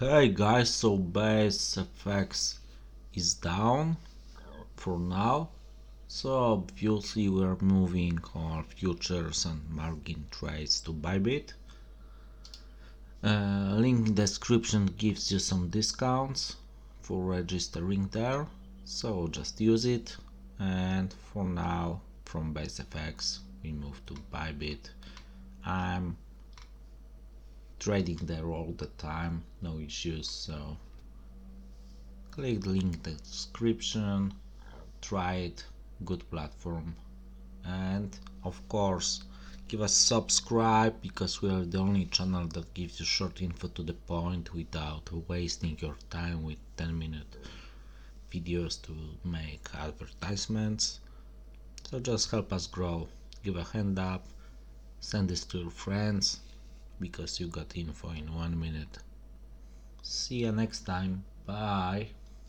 Hey guys, so BaseFEX is down for now. So obviously we're moving our futures and margin trades to Bybit. Uh, link in description gives you some discounts for registering there. So just use it. And for now, from BaseFEX, we move to Bybit. I'm trading there all the time no issues so click the link in the description try it good platform. And of course give us subscribe because we are the only channel that gives you short info to the point without wasting your time with 10 minute videos to make advertisements. So just help us grow. Give a hand up. Send this to your friends because you got info in one minute. See you next time. Bye.